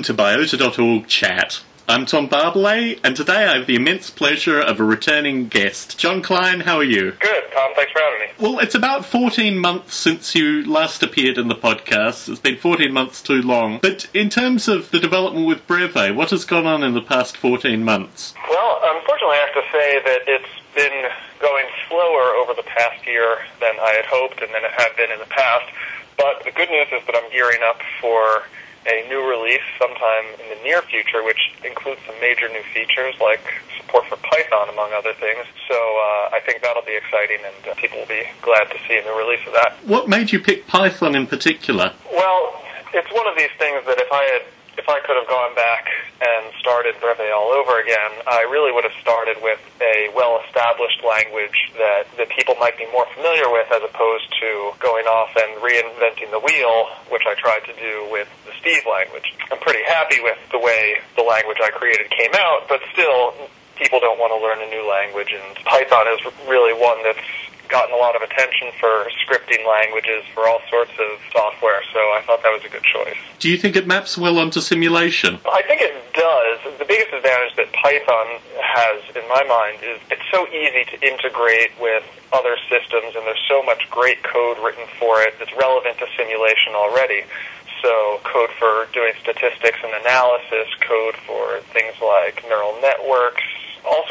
Welcome to Biota.org Chat. I'm Tom Barbalet, and today I have the immense pleasure of a returning guest. John Klein, how are you? Good, Tom. Thanks for having me. Well, it's about 14 months since you last appeared in the podcast. It's been 14 months too long. But in terms of the development with Breve, what has gone on in the past 14 months? Well, unfortunately, I have to say that it's been going slower over the past year than I had hoped and than it had been in the past. But the good news is that I'm gearing up for a new release sometime in the near future, which includes some major new features like support for Python, among other things. So uh, I think that'll be exciting, and uh, people will be glad to see a new release of that. What made you pick Python in particular? Well, it's one of these things that if I had if I could have gone back and started Breve all over again, I really would have started with a well-established language that, that people might be more familiar with as opposed to going off and reinventing the wheel, which I tried to do with the Steve language. I'm pretty happy with the way the language I created came out, but still, people don't want to learn a new language, and Python is really one that's gotten a lot of attention for scripting languages for all sorts of software, so I thought that was a good choice. Do you think it maps well onto simulation? I think it does. The biggest advantage that Python has, in my mind, is it's so easy to integrate with other systems, and there's so much great code written for it that's relevant to simulation already. So, code for doing statistics and analysis, code for things like neural networks,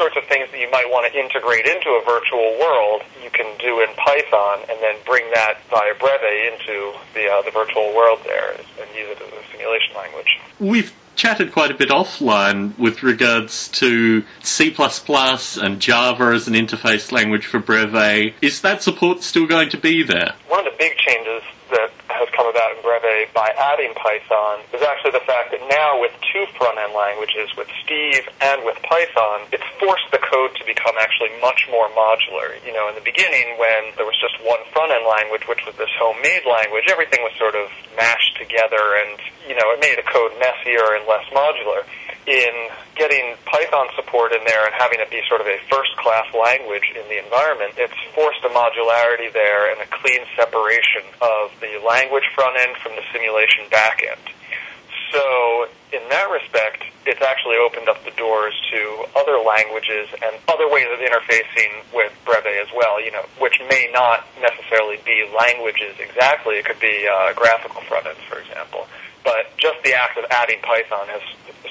sorts of things that you might want to integrate into a virtual world, you can do in Python, and then bring that via Breve into the uh, the virtual world there and use it as a simulation language. We've chatted quite a bit offline with regards to C++ and Java as an interface language for Breve. Is that support still going to be there? One of the big changes that has come about in Breve by adding Python is actually the fact that now with two front-end languages, with Steve and with Python, it's forced the code to become actually much more modular. You know, in the beginning when there was just one front-end language, which was this homemade language, everything was sort of mashed together and, you know, it made the code messier and less modular in getting Python support in there and having it be sort of a first class language in the environment, it's forced a modularity there and a clean separation of the language front end from the simulation back end. So, in that respect, it's actually opened up the doors to other languages and other ways of interfacing with Breve as well, you know, which may not necessarily be languages exactly. It could be uh, graphical front ends, for example. But just the act of adding Python has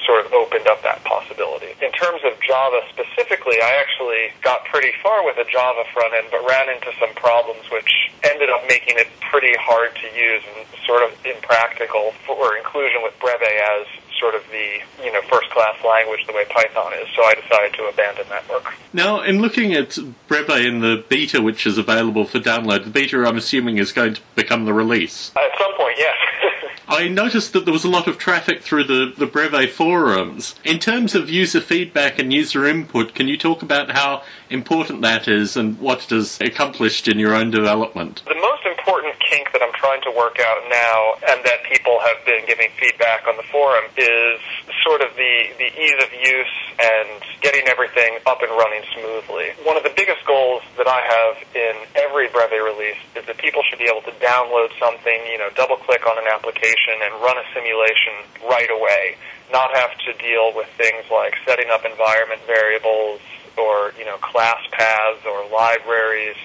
sort of opened up that possibility. In terms of Java specifically, I actually got pretty far with a Java front end, but ran into some problems which ended up making it pretty hard to use and sort of impractical for inclusion with Breve as sort of the you know first class language the way Python is. So I decided to abandon that work. Now, in looking at Breve in the beta, which is available for download, the beta I'm assuming is going to become the release. At some point, yes. I noticed that there was a lot of traffic through the, the Breve forums. In terms of user feedback and user input, can you talk about how important that is and what it has accomplished in your own development? The most important kink that I'm trying to work out now and that people have been giving feedback on the forum is sort of the, the ease of use and getting everything up and running smoothly. One of the biggest goals that I have in every Breve release is that people should be able to download something, you know, double click on an application and run a simulation right away, not have to deal with things like setting up environment variables or, you know, class paths or libraries,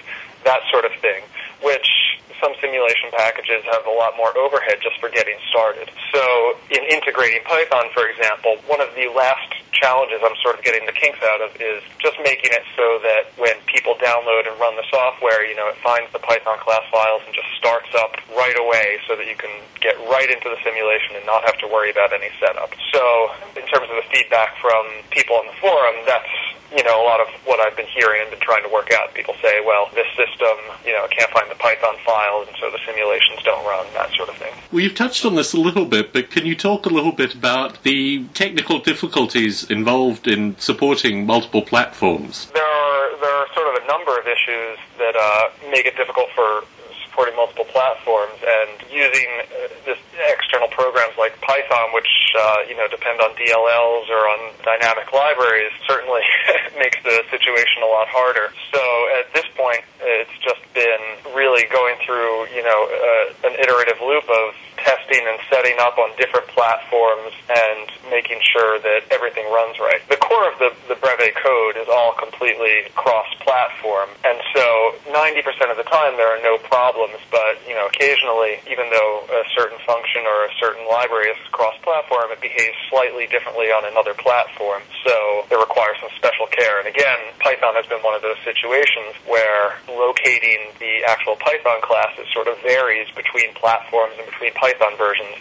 that sort of thing, which some simulation packages have a lot more overhead just for getting started. So in integrating Python, for example, one of the last challenges I'm sort of getting the kinks out of is just making it so that when people download and run the software, you know, it finds the Python class files and just starts up right away so that you can get right into the simulation and not have to worry about any setup. So in terms of the feedback from people on the forum, that's you know, a lot of what I've been hearing and been trying to work out. People say, well, this system, you know, can't find the Python files, and so the simulations don't run, that sort of thing. Well, you've touched on this a little bit, but can you talk a little bit about the technical difficulties involved in supporting multiple platforms? There are, there are sort of a number of issues that uh, make it difficult for supporting multiple platforms and using uh, this external programs like Python, which uh, you know depend on DLLs or on dynamic libraries, certainly makes the situation a lot harder. So at this point, it's just been really going through you know uh, an iterative loop of testing and setting up on different platforms and making sure that everything runs right. The core of the, the Breve code is all completely cross-platform, and so 90% of the time there are no problems, but, you know, occasionally, even though a certain function or a certain library is cross-platform, it behaves slightly differently on another platform, so it requires some special care. And again, Python has been one of those situations where locating the actual Python classes sort of varies between platforms and between Python versions.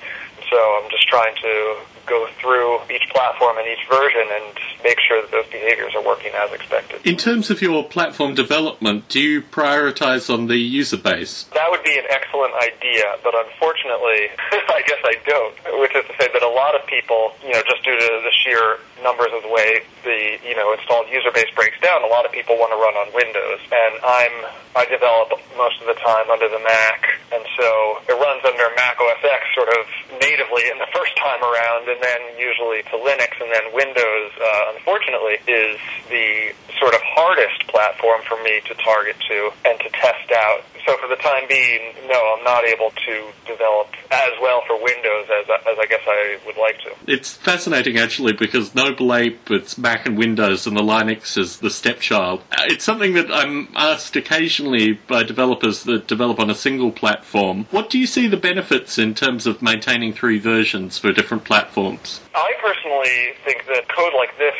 So I'm just trying to go through each platform and each version and make sure that those behaviors are working as expected. In terms of your platform development, do you prioritize on the user base? That would be an excellent idea, but unfortunately, I guess I don't. Which is to say that a lot of people, you know, just due to the sheer numbers of the way the you know installed user base breaks down, a lot of people want to run on Windows, and I'm I develop most of the time under the Mac, and so it runs under Mac OS X sort of natively in the first time around and then usually to Linux, and then Windows, uh, unfortunately, is the sort of hardest platform for me to target to and to test out. So for the time being, no, I'm not able to develop as well for Windows as, as I guess I would like to. It's fascinating actually because Noble Ape, it's Mac and Windows, and the Linux is the stepchild. Uh, it's something that I'm asked occasionally by developers that develop on a single platform. What do you see the benefits in terms of maintaining three versions for different platforms? I personally think that code like this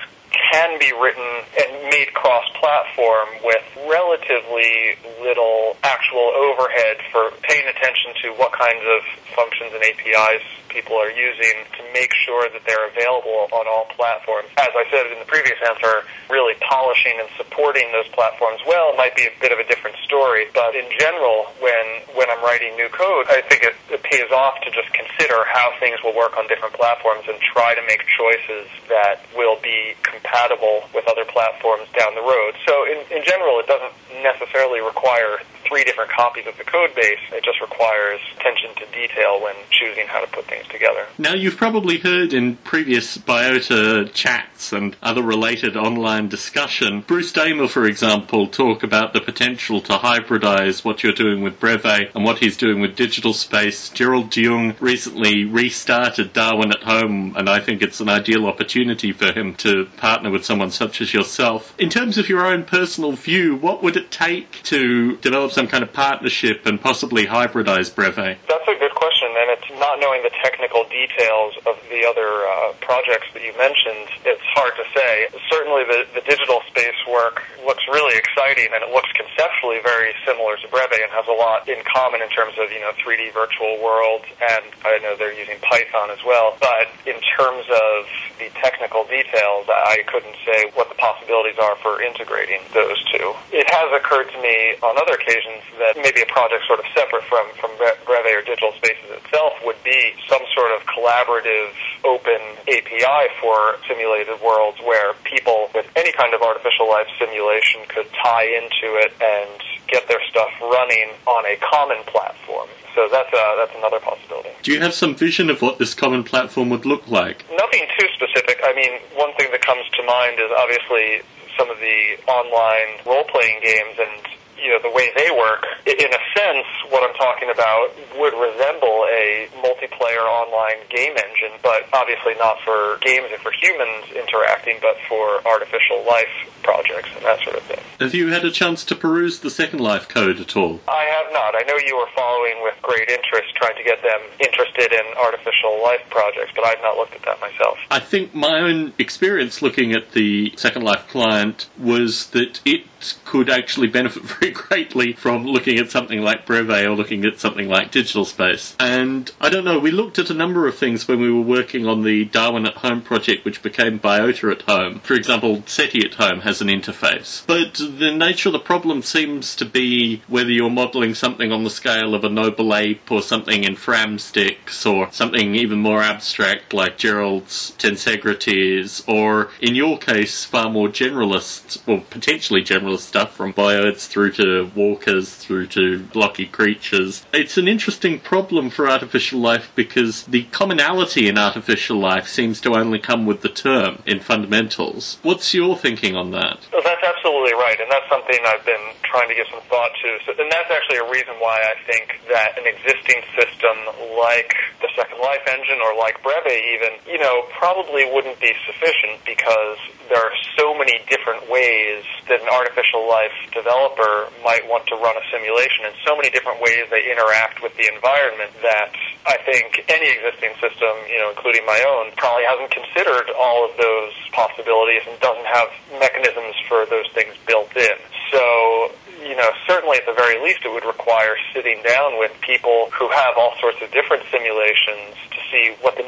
can be written and made cross-platform with relatively little actual overhead for paying attention to what kinds of functions and APIs people are using to make sure that they're available on all platforms. As I said in the previous answer, really polishing and supporting those platforms well might be a bit of a different story. But in general, when when I'm writing new code, I think it, it pays off to just consider how things will work on different platforms and try to make choices that will be compatible with other platforms down the road. So in, in general, it doesn't necessarily require three different copies of the code base. It just requires attention to detail when choosing how to put things together. Now, you've probably heard in previous Biota chats and other related online discussion, Bruce Damer, for example, talk about the potential to hybridize what you're doing with Breve and what he's doing with Digital Space. Gerald Jung recently restarted Darwin at Home, and I think it's an ideal opportunity for him to partner with someone such as yourself. In terms of your own personal view, what would it take to develop some kind of partnership and possibly hybridize Breve? That's a good question, and it's not knowing the technical details of the other uh, projects that you mentioned. It's hard to say. Certainly, the, the digital space work looks really exciting, and it looks conceptually very similar to Breve and has a lot in common in terms of you know 3D virtual worlds, and I know they're using Python as well. But in terms of the technical details, I couldn't say what the possibilities are for integrating those two. It has occurred to me on other occasions that maybe a project sort of separate from from Breve or Digital Spaces itself would be some sort of collaborative open API for simulated worlds where people with any kind of artificial life simulation could tie into it and get their stuff running on a common platform. So that's uh, that's another possibility. Do you have some vision of what this common platform would look like? Nothing too specific. I mean, one thing that comes to mind is obviously some of the online role-playing games and you know, the way they work, in a sense, what I'm talking about would resemble a multiplayer online game engine, but obviously not for games and for humans interacting, but for artificial life projects and that sort of thing. Have you had a chance to peruse the Second Life code at all? I have not. I know you were following with great interest, trying to get them interested in artificial life projects, but I've not looked at that myself. I think my own experience looking at the Second Life client was that it could actually benefit very greatly from looking at something like Breve or looking at something like Digital Space. And I don't know, we looked at a number of things when we were working on the Darwin at Home project, which became Biota at Home. For example, SETI at Home has an interface. But the nature of the problem seems to be whether you're modeling something on the scale of a Noble Ape or something in Framsticks or something even more abstract like Gerald's Tensegrities or, in your case, far more generalist or potentially generalist stuff from boids through to walkers through to blocky creatures. It's an interesting problem for artificial life because the commonality in artificial life seems to only come with the term in fundamentals. What's your thinking on that? Well, that's absolutely right, and that's something I've been trying to give some thought to. So, and that's actually a reason why I think that an existing system like the Second Life engine or like Breve even, you know, probably wouldn't be sufficient because there are so many different ways that an artificial life developer might want to run a simulation and so many different ways they interact with the environment that I think any existing system, you know, including my own, probably hasn't considered all of those possibilities and doesn't have mechanisms for those things built in. So, you know, certainly at the very least it would require sitting down with people who have all sorts of different simulations to see what the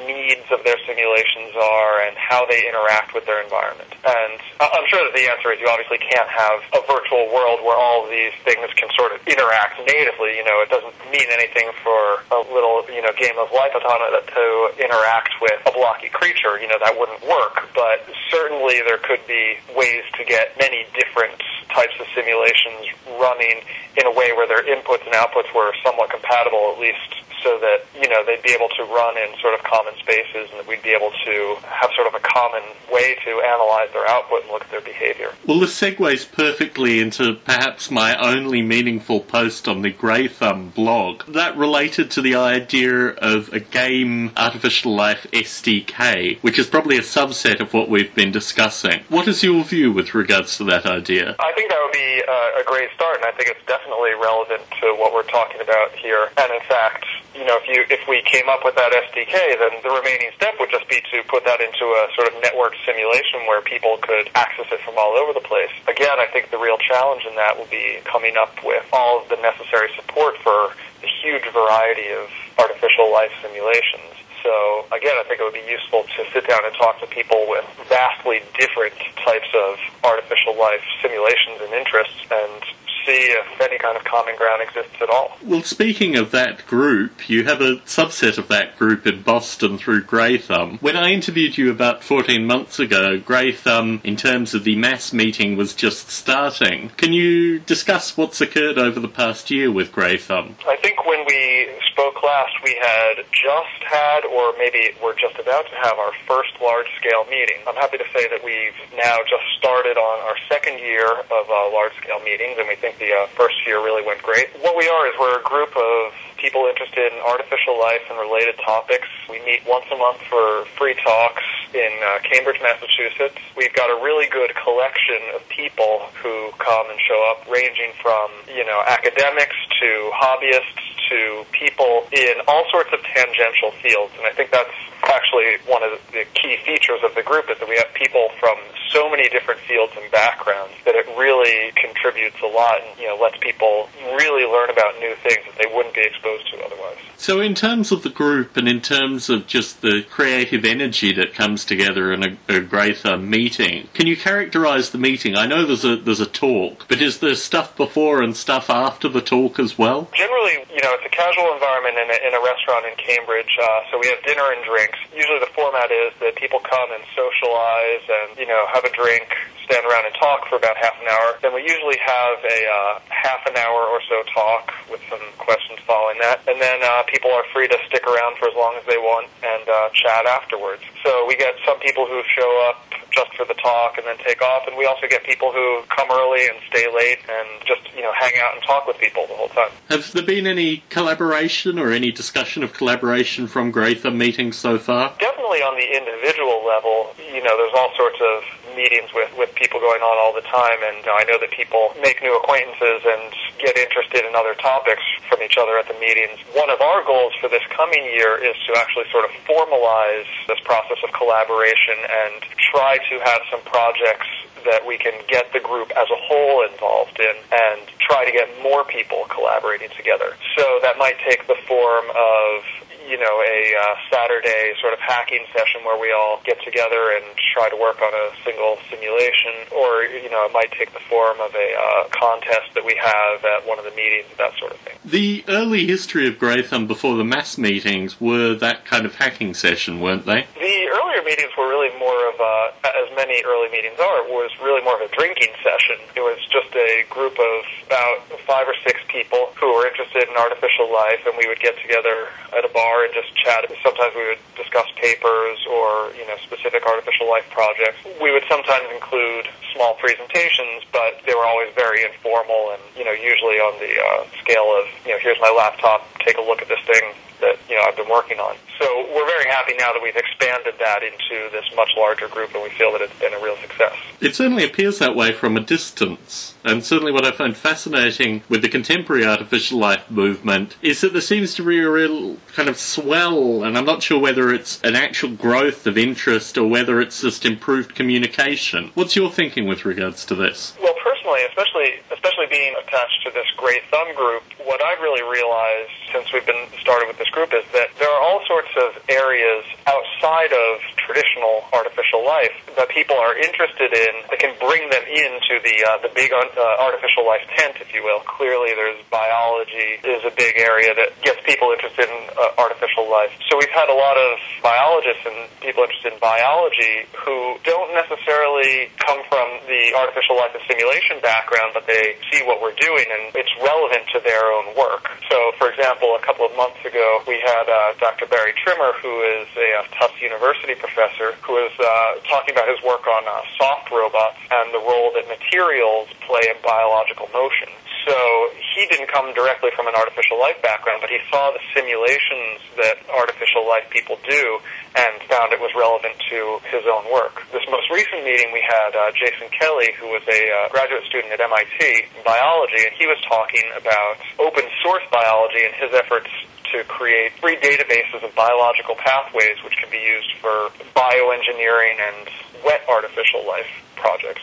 of their simulations are and how they interact with their environment. And I'm sure that the answer is you obviously can't have a virtual world where all these things can sort of interact natively. You know, it doesn't mean anything for a little, you know, game of life automata to interact with a blocky creature. You know, that wouldn't work. But certainly there could be ways to get many different types of simulations running in a way where their inputs and outputs were somewhat compatible, at least so that you know they'd be able to run in sort of common spaces, and that we'd be able to have sort of a common way to analyze their output and look at their behavior. Well, this segues perfectly into perhaps my only meaningful post on the Grey Thumb blog. That related to the idea of a game artificial life SDK, which is probably a subset of what we've been discussing. What is your view with regards to that idea? I think that would be uh, a great start, and I think it's definitely relevant to what we're talking about here. And in fact, you know, if you if we came up with that SDK, then the remaining step would just be to put that into a sort of network simulation where people could access it from all over the place. Again, I think the real challenge in that will be coming up with all of the necessary support for the huge variety of artificial life simulations. So again, I think it would be useful to sit down and talk to people with vastly different types of artificial life simulations and interests and see if any kind of common ground exists at all. Well, speaking of that group, you have a subset of that group in Boston through Grey Thumb. When I interviewed you about 14 months ago, Grey Thumb, in terms of the mass meeting, was just starting. Can you discuss what's occurred over the past year with Grey Thumb? I think when we spoke last, we had just had, or maybe we're just about to have, our first large scale meeting. I'm happy to say that we've now just started on our second year of uh, large scale meetings, and we think the uh, first year really went great. What we are is we're a group of people interested in artificial life and related topics. We meet once a month for free talks in uh, Cambridge, Massachusetts. We've got a really good collection of people who come and show up, ranging from, you know, academics to hobbyists to people in all sorts of tangential fields. And I think that's actually one of the key features of the group is that we have people from so many different fields and backgrounds that it really contributes a lot and you know lets people really learn about new things that they wouldn't be exposed to otherwise. So, in terms of the group and in terms of just the creative energy that comes together in a, a meeting, can you characterize the meeting? I know there's a there's a talk, but is there stuff before and stuff after the talk as well? Generally, you know, it's a casual environment in a, in a restaurant in Cambridge, uh, so we have dinner and drinks. Usually, the format is that people come and socialize and you know have a drink, stand around and talk for about half an hour. Then we usually have a uh, half an hour or so talk with some questions following that, and then uh, people are free to stick around for as long as they want and uh, chat afterwards. So we get some people who show up just for the talk and then take off, and we also get people who come early and stay late and just you know hang out and talk with people the whole time. Has there been any collaboration or any discussion of collaboration from Thumb meetings so far? Definitely on the individual level, you know, there's all sorts of meetings with, with people going on all the time, and I know that people make new acquaintances and get interested in other topics from each other at the meetings. One of our goals for this coming year is to actually sort of formalize this process of collaboration and try to have some projects that we can get the group as a whole involved in and try to get more people collaborating together. So that might take the form of you know, a uh, Saturday sort of hacking session where we all get together and try to work on a single simulation, or you know, it might take the form of a uh, contest that we have at one of the meetings, that sort of thing. The early history of Grey Thumb before the mass meetings were that kind of hacking session, weren't they? The meetings were really more of a, as many early meetings are, was really more of a drinking session. It was just a group of about five or six people who were interested in artificial life, and we would get together at a bar and just chat. Sometimes we would discuss papers or you know specific artificial life projects. We would sometimes include small presentations, but they were always very informal and you know usually on the uh, scale of you know here's my laptop, take a look at this thing that you know I've been working on. So we're very happy now that we've expanded that into this much larger group, and we feel that it's been a real success. It certainly appears that way from a distance. And certainly what I find fascinating with the contemporary artificial life movement is that there seems to be a real kind of swell, and I'm not sure whether it's an actual growth of interest or whether it's just improved communication. What's your thinking with regards to this? Well, personally, especially especially being attached to this Grey Thumb group, what I've really realized since we've been started with this group is that there are all sorts of areas outside of traditional artificial life that people are interested in that can bring them into the uh, the big uh, artificial life tent, if you will. Clearly, there's biology is a big area that gets people interested in uh, artificial life. So we've had a lot of biologists and people interested in biology who don't necessarily come from the artificial life and simulation background, but they see what we're doing and it's relevant to their own work. So, for example, a couple of months ago, we had uh, Dr. Barry Trimmer, who is a uh, Tufts University professor, who was uh, talking about his work on uh, soft robots and the role that materials play in biological motion. So he didn't come directly from an artificial life background, but he saw the simulations that artificial life people do and found it was relevant to his own work. This most recent meeting we had uh, Jason Kelly, who was a uh, graduate student at MIT in biology, and he was talking about open source biology and his efforts to create free databases of biological pathways which can be used for bioengineering and wet artificial life projects.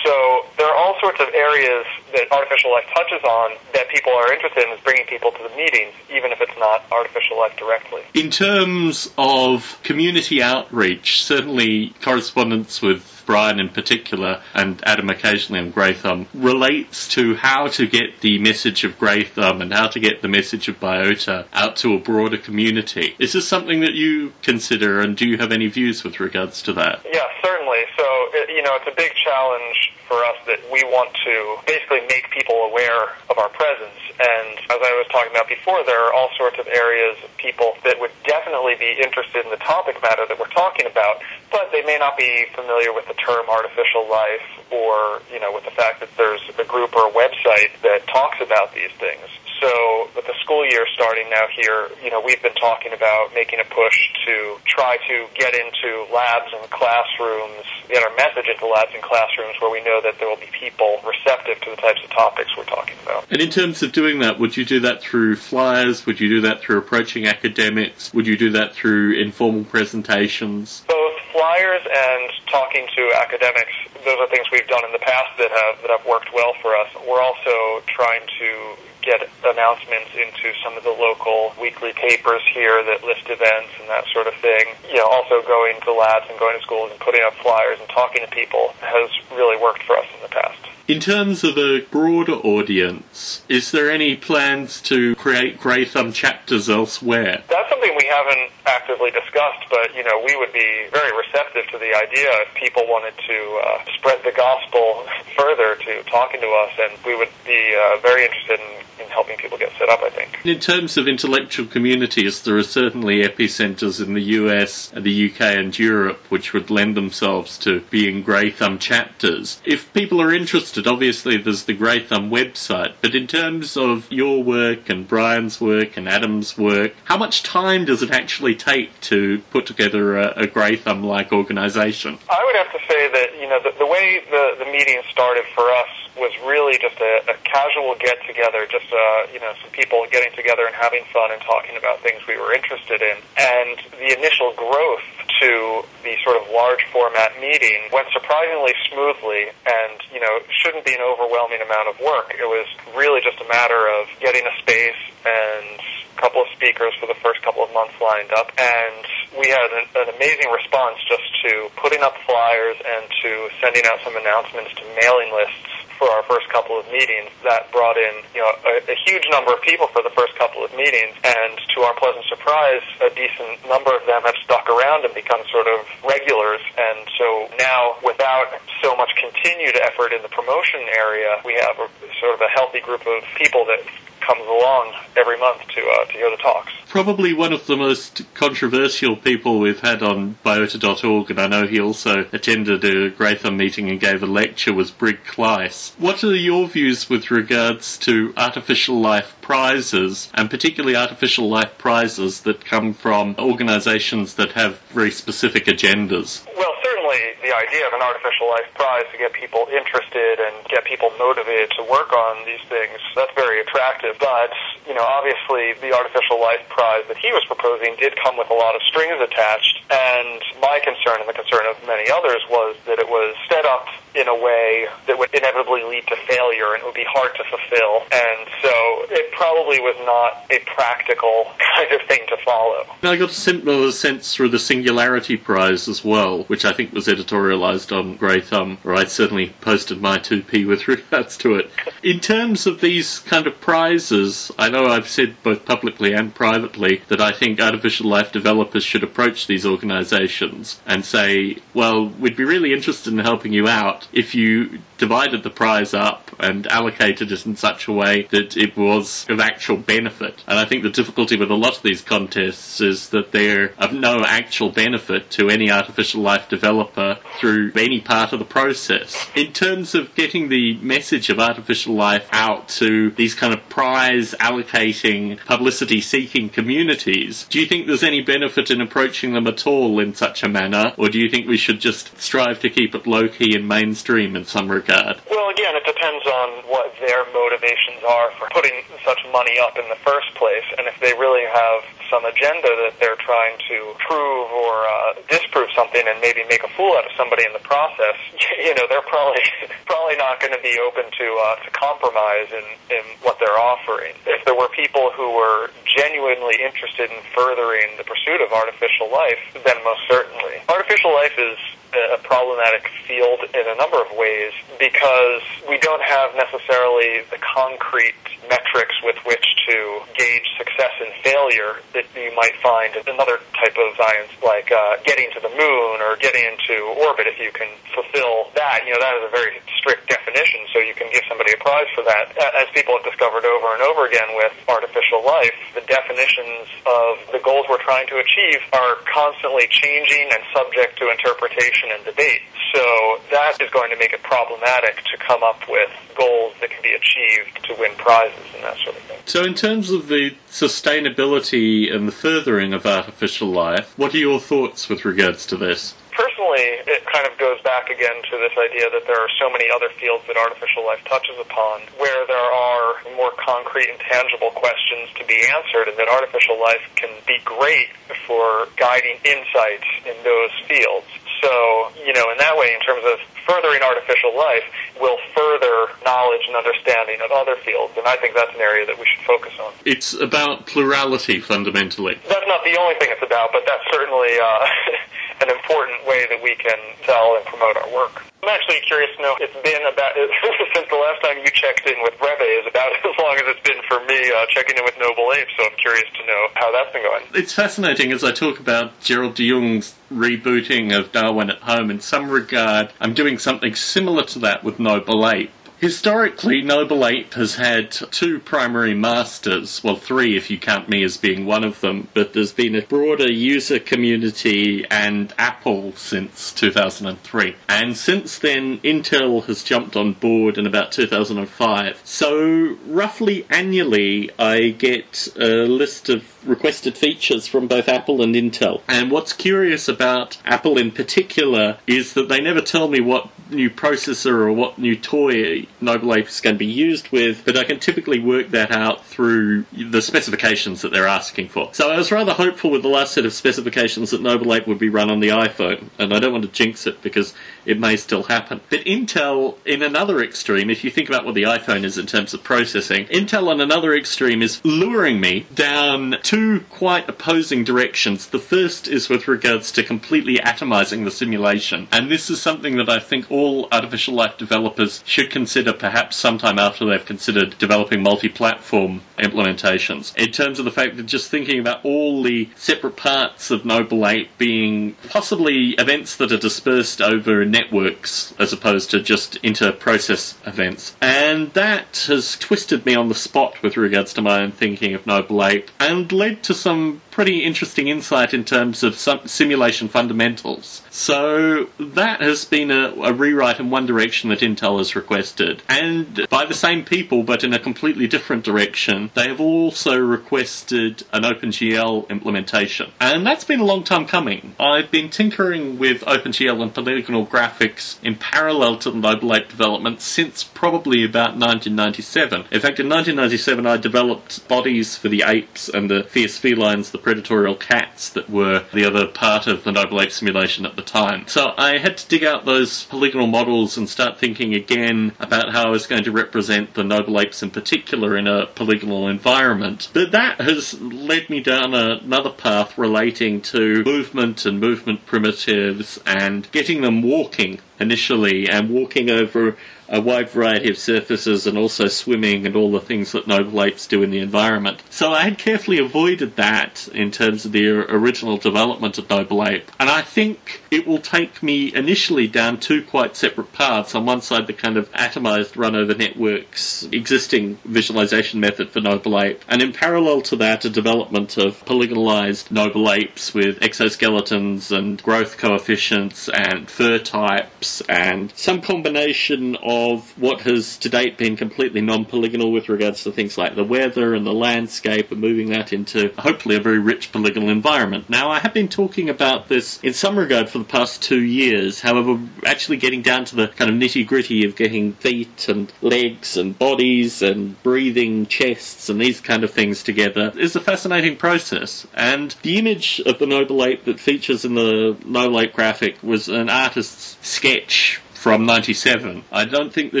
So there are all sorts of areas that artificial life touches on that people are interested in is bringing people to the meetings, even if it's not artificial life directly. In terms of community outreach, certainly correspondence with Brian in particular, and Adam occasionally on Grey Thumb, relates to how to get the message of Grey Thumb and how to get the message of Biota out to a broader community. Is this something that you consider, and do you have any views with regards to that? Yeah, certainly. So, you know, it's a big challenge for us that we want to basically make people aware of our presence. And as I was talking about before, there are all sorts of areas of people that would definitely be interested in the topic matter that we're talking about, but they may not be familiar with the term artificial life or, you know, with the fact that there's a group or a website that talks about these things. So, with the school year starting now here, you know, we've been talking about making a push to try to get into labs and classrooms, get our message into labs and classrooms where we know that there will be people receptive to the types of topics we're talking about. And in terms of doing that, would you do that through flyers? Would you do that through approaching academics? Would you do that through informal presentations? Both flyers and talking to academics, those are things we've done in the past that have that have worked well for us. We're also trying to get announcements into some of the local weekly papers here that list events and that sort of thing. You know, also going to labs and going to schools and putting up flyers and talking to people has really worked for us in the past. In terms of a broader audience, is there any plans to create Grey Thumb chapters elsewhere? That's something we haven't actively discussed, but you know we would be very receptive to the idea if people wanted to uh, spread the gospel further to talking to us, and we would be uh, very interested in, in helping people get set up. I think. In terms of intellectual communities, there are certainly epicenters in the US, the UK, and Europe which would lend themselves to being Grey Thumb chapters. If people are interested, obviously there's the Grey Thumb website, but in terms of your work and Brian's work and Adam's work, how much time does it actually take to put together a, a Grey Thumb like organization? I would have to say that you know the, the way the the meeting started for us was really just a, a casual get together, just uh, you know some people getting together and having fun and talking about things we were interested in. And the initial growth to the sort of large format meeting went surprisingly smoothly, and you know shouldn't be an overwhelming amount of work. It was really just a matter of getting a space and a couple of speakers for the first couple of months lined up, and we had an, an amazing response just to putting up flyers and to sending out some announcements to mailing lists for our first couple of meetings. That brought in, you know, a, a huge number of people for the first couple of meetings, and to our pleasant surprise, a decent number of them have stuck around and become sort of regulars. And so now, without so much continued effort in the promotion area, we have a, sort of a healthy group of people that comes along every month to uh, to hear the talks. Probably one of the most controversial people we've had on biota.org, and I know he also attended a Grey Thumb meeting and gave a lecture, was Brig Klyce. What are your views with regards to artificial life prizes, and particularly artificial life prizes that come from organisations that have very specific agendas? Well, certainly the idea of an artificial life prize to get people interested and get people motivated to work on these things, that's very attractive. But, you know, obviously the artificial life prize that he was proposing did come with a lot of strings attached. And my concern and the concern of many others was that it was set up in a way that would inevitably lead to failure and it would be hard to fulfill. And so it probably was not a practical kind of thing to follow. I got a similar sense through the Singularity Prize as well, which I think was editorialized on Grey Thumb, or I certainly posted my 2p with regards to it. In terms of these kind of prizes, I know I've said both publicly and privately that I think artificial life developers should approach these organizations and say, well, we'd be really interested in helping you out if you divided the prize up and allocated it in such a way that it was of actual benefit. And I think the difficulty with a lot of these contests is that they're of no actual benefit to any artificial life developer through any part of the process. In terms of getting the message of artificial life out to these kind of prize allocating, publicity seeking communities, do you think there's any benefit in approaching them at all in such a manner, or do you think we should just strive to keep it low key and mainstream in some regard? Well, again, it depends on what their motivations are for putting such money up in the first place, and if they really have some agenda that they're trying to prove or uh, disprove something and maybe make a fool out of somebody in the process, you know, they're probably probably not going to be open to uh, to compromise in in what they're offering. If there were people who were genuinely interested in furthering the pursuit of artificial life, then most certainly. Artificial life is a problematic field in a number of ways because we don't have necessarily the concrete metrics with which to gauge success and failure that you might find in another type of science like uh, getting to the moon or getting into orbit if you can fulfill that. You know, that is a very strict definition, so you can give somebody a prize for that. As people have discovered over and over again with artificial life, the definitions of the goals we're trying to achieve are constantly changing and subject to interpretation and debate. So that is going to make it problematic to come up with goals that can be achieved to win prizes and that sort of thing. So, in terms of the sustainability and the furthering of artificial life, what are your thoughts with regards to this? Personally, it kind of goes back again to this idea that there are so many other fields that artificial life touches upon where there are more concrete and tangible questions to be answered, and that artificial life can be great for guiding insights in those fields. So, you know, in that way, in terms of furthering artificial life, will further knowledge and understanding of other fields, and I think that's an area that we should focus on. It's about plurality, fundamentally. That's not the only thing it's about, but that's certainly uh, an important way that we can tell and promote our work. I'm actually curious to know, it's been about, since the last time you checked in with Breve is about as long as it's been for me uh, checking in with Noble Ape, so I'm curious to know how that's been going. It's fascinating as I talk about Gerald de Jong's rebooting of Darwin at Home. In some regard, I'm doing something similar to that with Noble Ape. Historically, Noble Ape has had two primary masters, well, three if you count me as being one of them, but there's been a broader user community and Apple since 2003. And since then, Intel has jumped on board in about 2005. So, roughly annually, I get a list of requested features from both Apple and Intel. And what's curious about Apple in particular is that they never tell me what new processor or what new toy Noble Ape is going to be used with, but I can typically work that out through the specifications that they're asking for. So I was rather hopeful with the last set of specifications that Noble Ape would be run on the iPhone, and I don't want to jinx it because it may still happen. But Intel, in another extreme, if you think about what the iPhone is in terms of processing, Intel on another extreme is luring me down two quite opposing directions. The first is with regards to completely atomizing the simulation, and this is something that I think all all artificial life developers should consider perhaps sometime after they've considered developing multi-platform implementations. In terms of the fact that just thinking about all the separate parts of Noble Ape being possibly events that are dispersed over networks as opposed to just inter-process events. And that has twisted me on the spot with regards to my own thinking of Noble Ape and led to some pretty interesting insight in terms of simulation fundamentals. So that has been a, a, rewrite in one direction that Intel has requested. And by the same people, but in a completely different direction, they have also requested an OpenGL implementation. And that's been a long time coming. I've been tinkering with OpenGL and polygonal graphics in parallel to the Noble Ape development since probably about 1997. In fact, in 1997 I developed bodies for the apes and the fierce felines, the predatorial cats that were the other part of the Noble Ape simulation at the time. So I had to dig out those polygonal models and start thinking again about how I was going to represent the Noble Apes in particular in a polygonal environment. But that has led me down another path relating to movement and movement primitives and getting them walking initially and walking over a wide variety of surfaces and also swimming and all the things that noble apes do in the environment. So I had carefully avoided that in terms of the original development of Noble Ape. And I think it will take me initially down two quite separate paths. On one side, the kind of atomized run over networks existing visualization method for Noble Ape. And in parallel to that, a development of polygonalized Noble Apes with exoskeletons and growth coefficients and fur types and some combination of of what has to date been completely non polygonal with regards to things like the weather and the landscape and moving that into hopefully a very rich polygonal environment. Now, I have been talking about this in some regard for the past two years, however, actually getting down to the kind of nitty gritty of getting feet and legs and bodies and breathing chests and these kind of things together is a fascinating process. And the image of the Noble Ape that features in the Noble Ape graphic was an artist's sketch from 97. I don't think the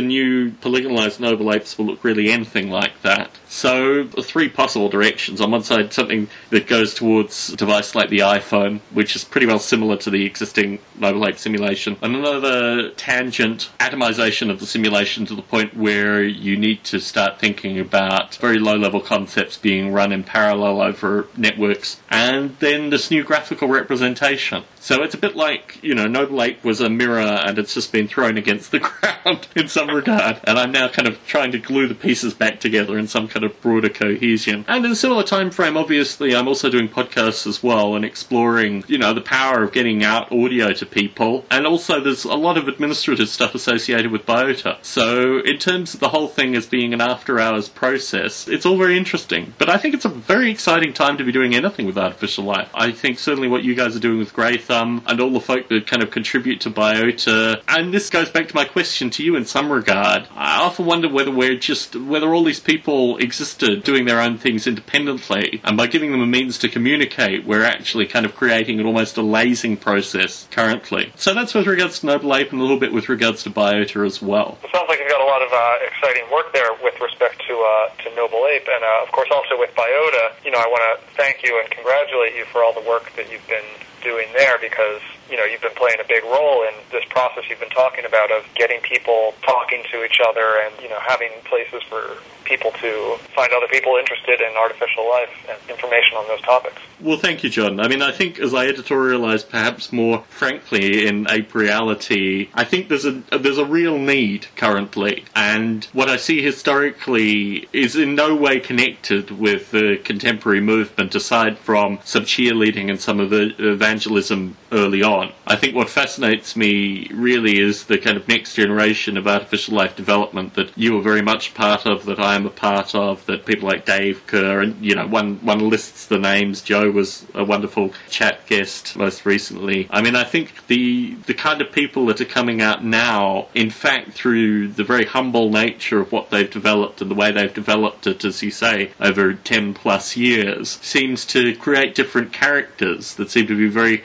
new polygonalized Noble Apes will look really anything like that. So, three possible directions. On one side, something that goes towards a device like the iPhone, which is pretty well similar to the existing Noble Ape simulation. And another tangent, atomization of the simulation to the point where you need to start thinking about very low level concepts being run in parallel over networks. And then this new graphical representation. So it's a bit like, you know, Noble Ape was a mirror and it's just been thrown against the ground in some regard. And I'm now kind of trying to glue the pieces back together in some kind of broader cohesion. And in a similar time frame, obviously, I'm also doing podcasts as well and exploring, you know, the power of getting out audio to people. And also, there's a lot of administrative stuff associated with Biota. So, in terms of the whole thing as being an after hours process, it's all very interesting. But I think it's a very exciting time to be doing anything with artificial life. I think certainly what you guys are doing with Grey Thumb and all the folk that kind of contribute to Biota, and this goes back to my question to you in some regard. I often wonder whether we're just, whether all these people existed doing their own things independently, and by giving them a means to communicate, we're actually kind of creating an almost a lazing process currently. So that's with regards to Noble Ape and a little bit with regards to Biota as well. It sounds like you've got a lot of uh, exciting work there with respect to uh, to Noble Ape, and uh, of course also with Biota. You know, I want to thank you and congratulate you for all the work that you've been doing there because you know you've been playing a big role in this process you've been talking about of getting people talking to each other and you know having places for people to find other people interested in artificial life and information on those topics. Well, thank you, John. I mean, I think as I editorialize perhaps more frankly in Ape Reality, I think there's a there's a real need currently, and what I see historically is in no way connected with the contemporary movement aside from some cheerleading and some of the evangelism early on. I think what fascinates me really is the kind of next generation of artificial life development that you are very much part of, that I am a part of, that people like Dave Kerr, and you know, one, one lists the names. Joe was a wonderful chat guest most recently. I mean, I think the, the kind of people that are coming out now, in fact, through the very humble nature of what they've developed and the way they've developed it, as you say, over 10 plus years, seems to create different characters that seem to be very very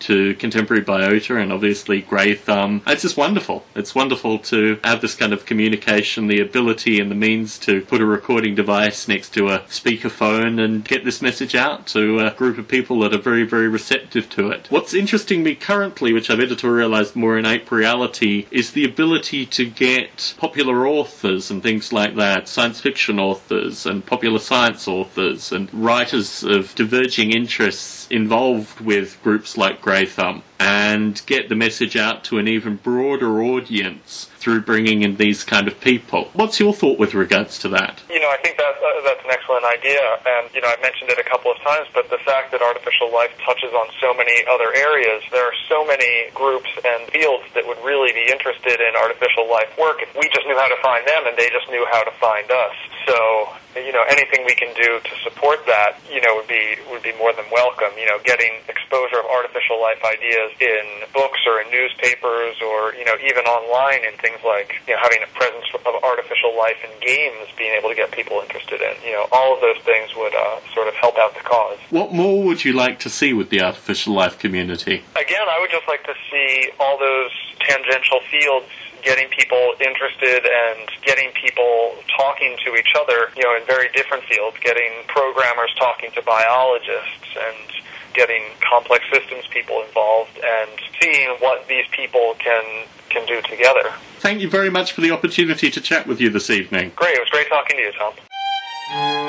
to contemporary biota and obviously Grey Thumb. It's just wonderful. It's wonderful to have this kind of communication, the ability and the means to put a recording device next to a speakerphone and get this message out to a group of people that are very, very receptive to it. What's interesting me currently, which I've editorialized more in Ape Reality, is the ability to get popular authors and things like that, science fiction authors and popular science authors and writers of diverging interests involved with groups like Grey Thumb and get the message out to an even broader audience through bringing in these kind of people. What's your thought with regards to that? You know, I think that uh, that's an excellent idea, and you know, I've mentioned it a couple of times, but the fact that artificial life touches on so many other areas, there are so many groups and fields that would really be interested in artificial life work if we just knew how to find them and they just knew how to find us. So, you know, anything we can do to support that, you know, would be would be more than welcome. You know, getting exposure of artificial life ideas in books or in newspapers or you know even online and things like you know having a presence of artificial life in games, being able to get people interested in. You know, all of those things would uh, sort of help out the cause. What more would you like to see with the artificial life community? Again, I would just like to see all those tangential fields getting people interested and getting people talking to each other, you know, in very different fields, getting programmers talking to biologists and getting complex systems people involved and seeing what these people can can do together. Thank you very much for the opportunity to chat with you this evening. Great, it was great talking to you, Tom.